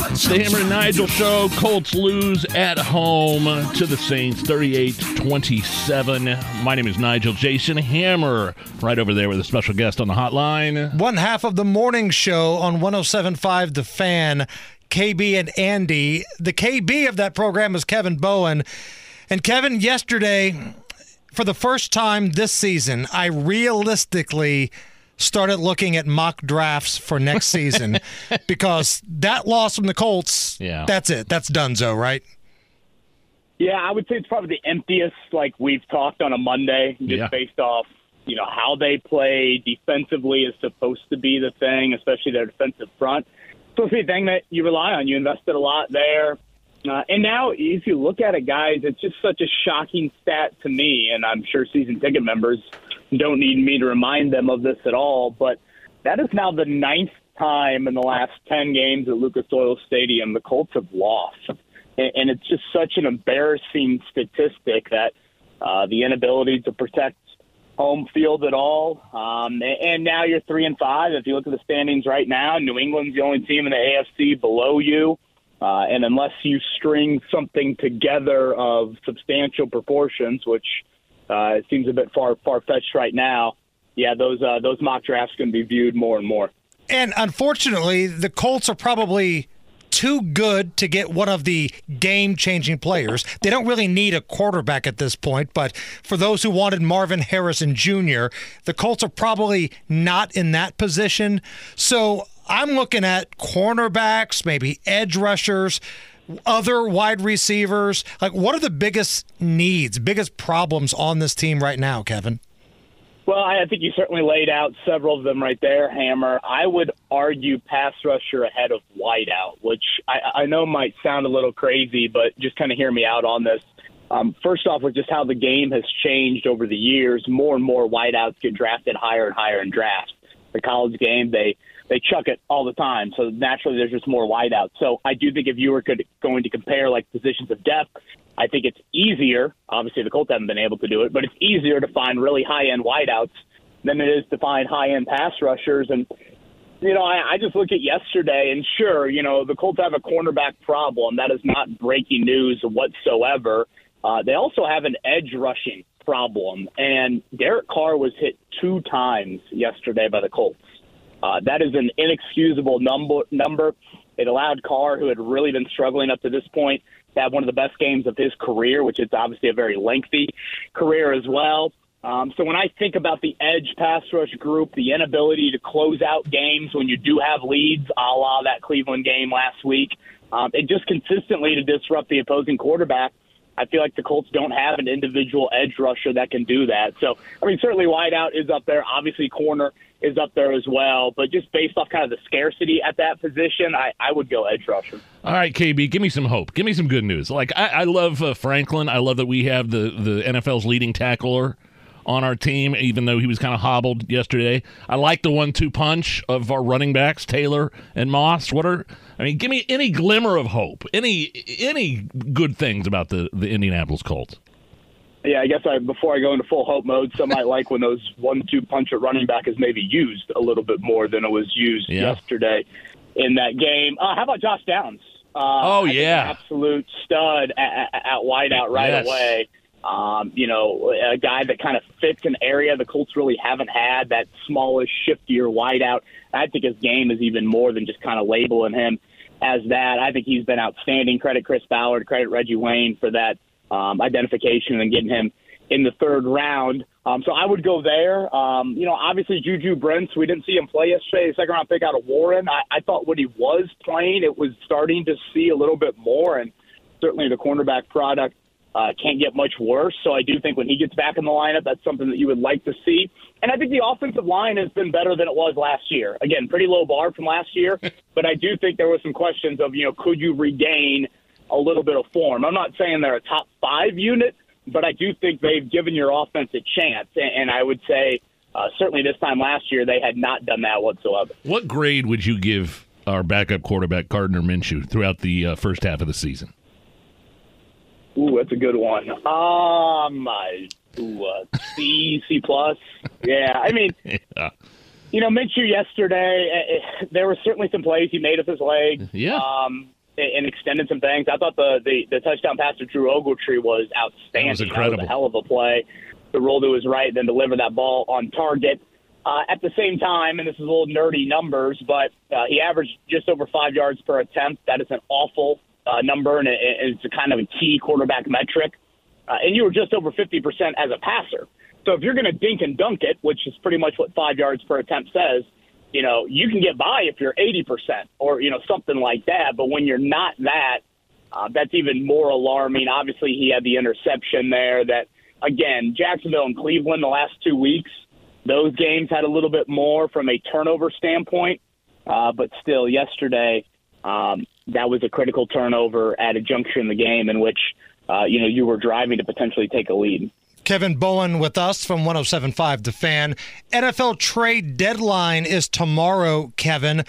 The Hammer and Nigel Show. Colts lose at home to the Saints 38 27. My name is Nigel Jason Hammer, right over there with a special guest on the hotline. One half of the morning show on 1075 The Fan, KB and Andy. The KB of that program is Kevin Bowen. And Kevin, yesterday, for the first time this season, I realistically started looking at mock drafts for next season because that loss from the Colts, yeah. that's it. That's donezo, right? Yeah, I would say it's probably the emptiest like we've talked on a Monday, just yeah. based off you know how they play defensively is supposed to be the thing, especially their defensive front. Supposed to be a thing that you rely on. You invested a lot there. Uh, and now, if you look at it, guys, it's just such a shocking stat to me, and I'm sure season ticket members don't need me to remind them of this at all, but that is now the ninth time in the last 10 games at Lucas Oil Stadium the Colts have lost. And it's just such an embarrassing statistic that uh, the inability to protect home field at all. Um, and now you're three and five. If you look at the standings right now, New England's the only team in the AFC below you. Uh, and unless you string something together of substantial proportions, which uh, it seems a bit far far fetched right now. Yeah, those uh, those mock drafts can be viewed more and more. And unfortunately, the Colts are probably too good to get one of the game changing players. They don't really need a quarterback at this point, but for those who wanted Marvin Harrison Jr., the Colts are probably not in that position. So I'm looking at cornerbacks, maybe edge rushers other wide receivers? Like, what are the biggest needs, biggest problems on this team right now, Kevin? Well, I think you certainly laid out several of them right there, Hammer. I would argue pass rusher ahead of wideout, which I, I know might sound a little crazy, but just kind of hear me out on this. Um, first off, with just how the game has changed over the years, more and more wideouts get drafted higher and higher in drafts. The college game, they they chuck it all the time. So naturally, there's just more wideouts. So I do think if you were could, going to compare like positions of depth, I think it's easier. Obviously, the Colts haven't been able to do it, but it's easier to find really high end wideouts than it is to find high end pass rushers. And you know, I, I just look at yesterday, and sure, you know, the Colts have a cornerback problem. That is not breaking news whatsoever. Uh, they also have an edge rushing problem, and Derek Carr was hit two times yesterday by the Colts. Uh, that is an inexcusable number. Number. It allowed Carr, who had really been struggling up to this point, to have one of the best games of his career, which is obviously a very lengthy career as well. Um, so when I think about the edge pass rush group, the inability to close out games when you do have leads, a la that Cleveland game last week, um, just consistently to disrupt the opposing quarterback, I feel like the Colts don't have an individual edge rusher that can do that. So, I mean, certainly wideout is up there. Obviously, corner is up there as well. But just based off kind of the scarcity at that position, I, I would go edge rusher. All right, KB, give me some hope. Give me some good news. Like I, I love uh, Franklin. I love that we have the the NFL's leading tackler on our team, even though he was kind of hobbled yesterday. I like the one-two punch of our running backs, Taylor and Moss. What are I mean? Give me any glimmer of hope, any any good things about the the Indianapolis Colts. Yeah, I guess I, before I go into full hope mode, some might like when those one-two punch at running back is maybe used a little bit more than it was used yeah. yesterday in that game. Uh, how about Josh Downs? Uh, oh yeah, absolute stud at, at, wideout right yes. away. Um, you know, a guy that kind of fits an area the Colts really haven't had that smallish, shiftier wideout. I think his game is even more than just kind of labeling him as that. I think he's been outstanding. Credit Chris Ballard, credit Reggie Wayne for that um, identification and getting him in the third round. Um, so I would go there. Um, you know, obviously Juju Brents, we didn't see him play yesterday. Second round pick out of Warren. I, I thought when he was playing, it was starting to see a little bit more, and certainly the cornerback product uh, can't get much worse. So I do think when he gets back in the lineup, that's something that you would like to see. And I think the offensive line has been better than it was last year. Again, pretty low bar from last year, but I do think there were some questions of you know could you regain a little bit of form. I'm not saying they're a top five unit, but I do think they've given your offense a chance. And I would say Uh, certainly, this time last year, they had not done that whatsoever. What grade would you give our backup quarterback Gardner Minshew throughout the uh, first half of the season? Ooh, that's a good one. Um, I, ooh, uh, C, C plus. Yeah, I mean, Yeah. you know, Minshew yesterday, eh, eh, there were certainly some plays he made with his leg. Yeah. Um, and extended some things. I thought the, the, the touchdown pass to Drew Ogletree was outstanding. That was incredible. a hell of a play to roll to his right, then deliver that ball on target. Uh, at the same time, and this is a little nerdy numbers, but uh, he averaged just over five yards per attempt. That is an awful uh, number, and it, it's a kind of a key quarterback metric. Uh, and you were just over 50% as a passer. So if you're going to dink and dunk it, which is pretty much what five yards per attempt says, you know, you can get by if you're 80% or, you know, something like that. But when you're not that, uh, that's even more alarming. Obviously, he had the interception there that, again, Jacksonville and Cleveland the last two weeks, those games had a little bit more from a turnover standpoint. Uh, but still, yesterday, um, that was a critical turnover at a juncture in the game in which, uh, you know, you were driving to potentially take a lead. Kevin Bowen with us from 1075 The Fan. NFL trade deadline is tomorrow, Kevin.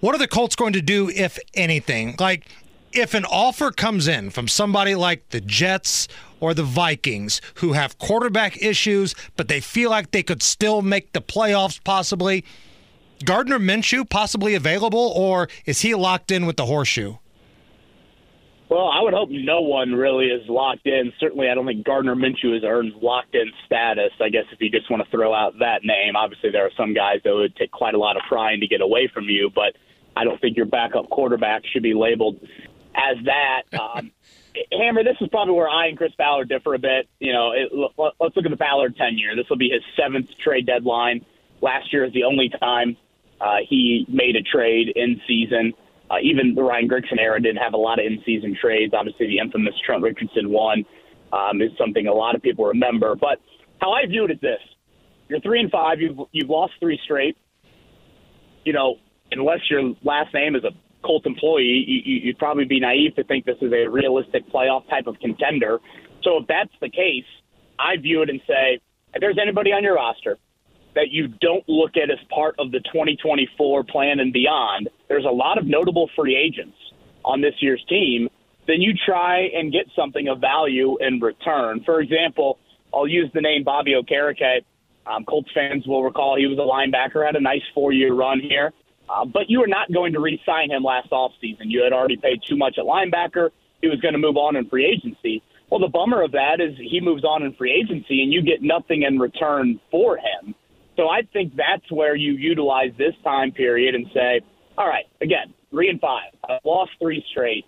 What are the Colts going to do, if anything? Like, if an offer comes in from somebody like the Jets or the Vikings who have quarterback issues, but they feel like they could still make the playoffs possibly, Gardner Minshew possibly available, or is he locked in with the horseshoe? Well, I would hope no one really is locked in. Certainly, I don't think Gardner Minshew has earned locked in status. I guess if you just want to throw out that name, obviously there are some guys that would take quite a lot of prying to get away from you, but I don't think your backup quarterback should be labeled as that. Um, Hammer, this is probably where I and Chris Ballard differ a bit. You know, it, let- let's look at the Ballard tenure. This will be his seventh trade deadline. Last year is the only time uh, he made a trade in season. Uh, even the Ryan Grigson era didn't have a lot of in-season trades. Obviously, the infamous Trent Richardson one um, is something a lot of people remember. But how I view it is this: you're three and five. You've you've lost three straight. You know, unless your last name is a Colt employee, you, you- you'd probably be naive to think this is a realistic playoff type of contender. So if that's the case, I view it and say, if there's anybody on your roster that you don't look at as part of the 2024 plan and beyond, there's a lot of notable free agents on this year's team, then you try and get something of value in return. For example, I'll use the name Bobby Okereke. Um, Colts fans will recall he was a linebacker, had a nice four-year run here. Uh, but you were not going to re-sign him last offseason. You had already paid too much at linebacker. He was going to move on in free agency. Well, the bummer of that is he moves on in free agency, and you get nothing in return for him. So I think that's where you utilize this time period and say, all right, again, three and five. I've lost three straight.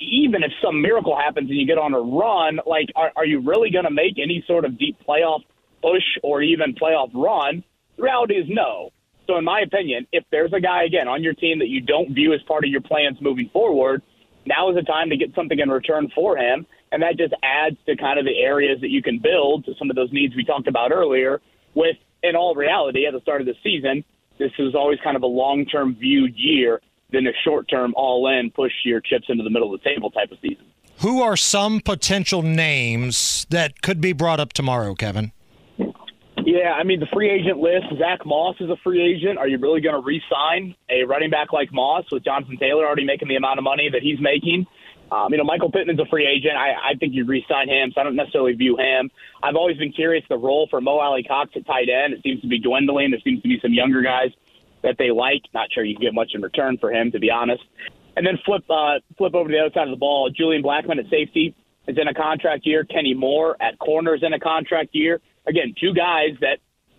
Even if some miracle happens and you get on a run, like, are, are you really going to make any sort of deep playoff push or even playoff run? The reality is no. So, in my opinion, if there's a guy, again, on your team that you don't view as part of your plans moving forward, now is the time to get something in return for him. And that just adds to kind of the areas that you can build to some of those needs we talked about earlier. With, in all reality, at the start of the season, this is always kind of a long term viewed year than a short term all in push your chips into the middle of the table type of season. Who are some potential names that could be brought up tomorrow, Kevin? Yeah, I mean the free agent list. Zach Moss is a free agent. Are you really going to re-sign a running back like Moss with Jonathan Taylor already making the amount of money that he's making? Um, you know, Michael Pittman's a free agent. I, I think you'd re-sign him, so I don't necessarily view him. I've always been curious the role for Mo Alie-Cox at tight end. It seems to be dwindling. There seems to be some younger guys that they like. Not sure you can get much in return for him, to be honest. And then flip uh, flip over to the other side of the ball. Julian Blackmon at safety is in a contract year. Kenny Moore at corner is in a contract year. Again, two guys that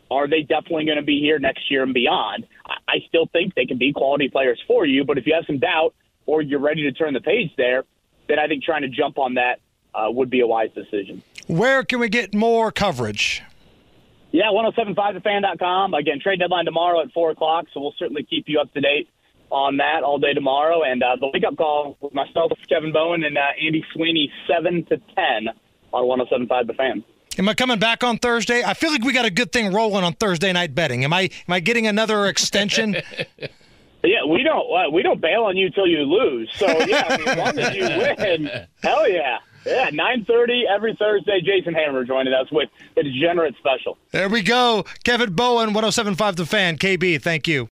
are they definitely going to be here next year and beyond? I I still think they can be quality players for you, but if you have some doubt or you're ready to turn the page there, then I think trying to jump on that uh, would be a wise decision. Where can we get more coverage? Yeah, 1075thefan.com. Again, trade deadline tomorrow at 4 o'clock, so we'll certainly keep you up to date on that all day tomorrow. And uh, the wake up call with myself, Kevin Bowen, and uh, Andy Sweeney, 7 to 10 on 1075 The Fan. Am I coming back on Thursday? I feel like we got a good thing rolling on Thursday night betting. Am I am I getting another extension? Yeah, we don't uh, we don't bail on you till you lose. So yeah, I mean, as long as you win, hell yeah. Yeah, nine thirty every Thursday. Jason Hammer joining us with the Degenerate Special. There we go, Kevin Bowen, one zero seven five The Fan, KB. Thank you.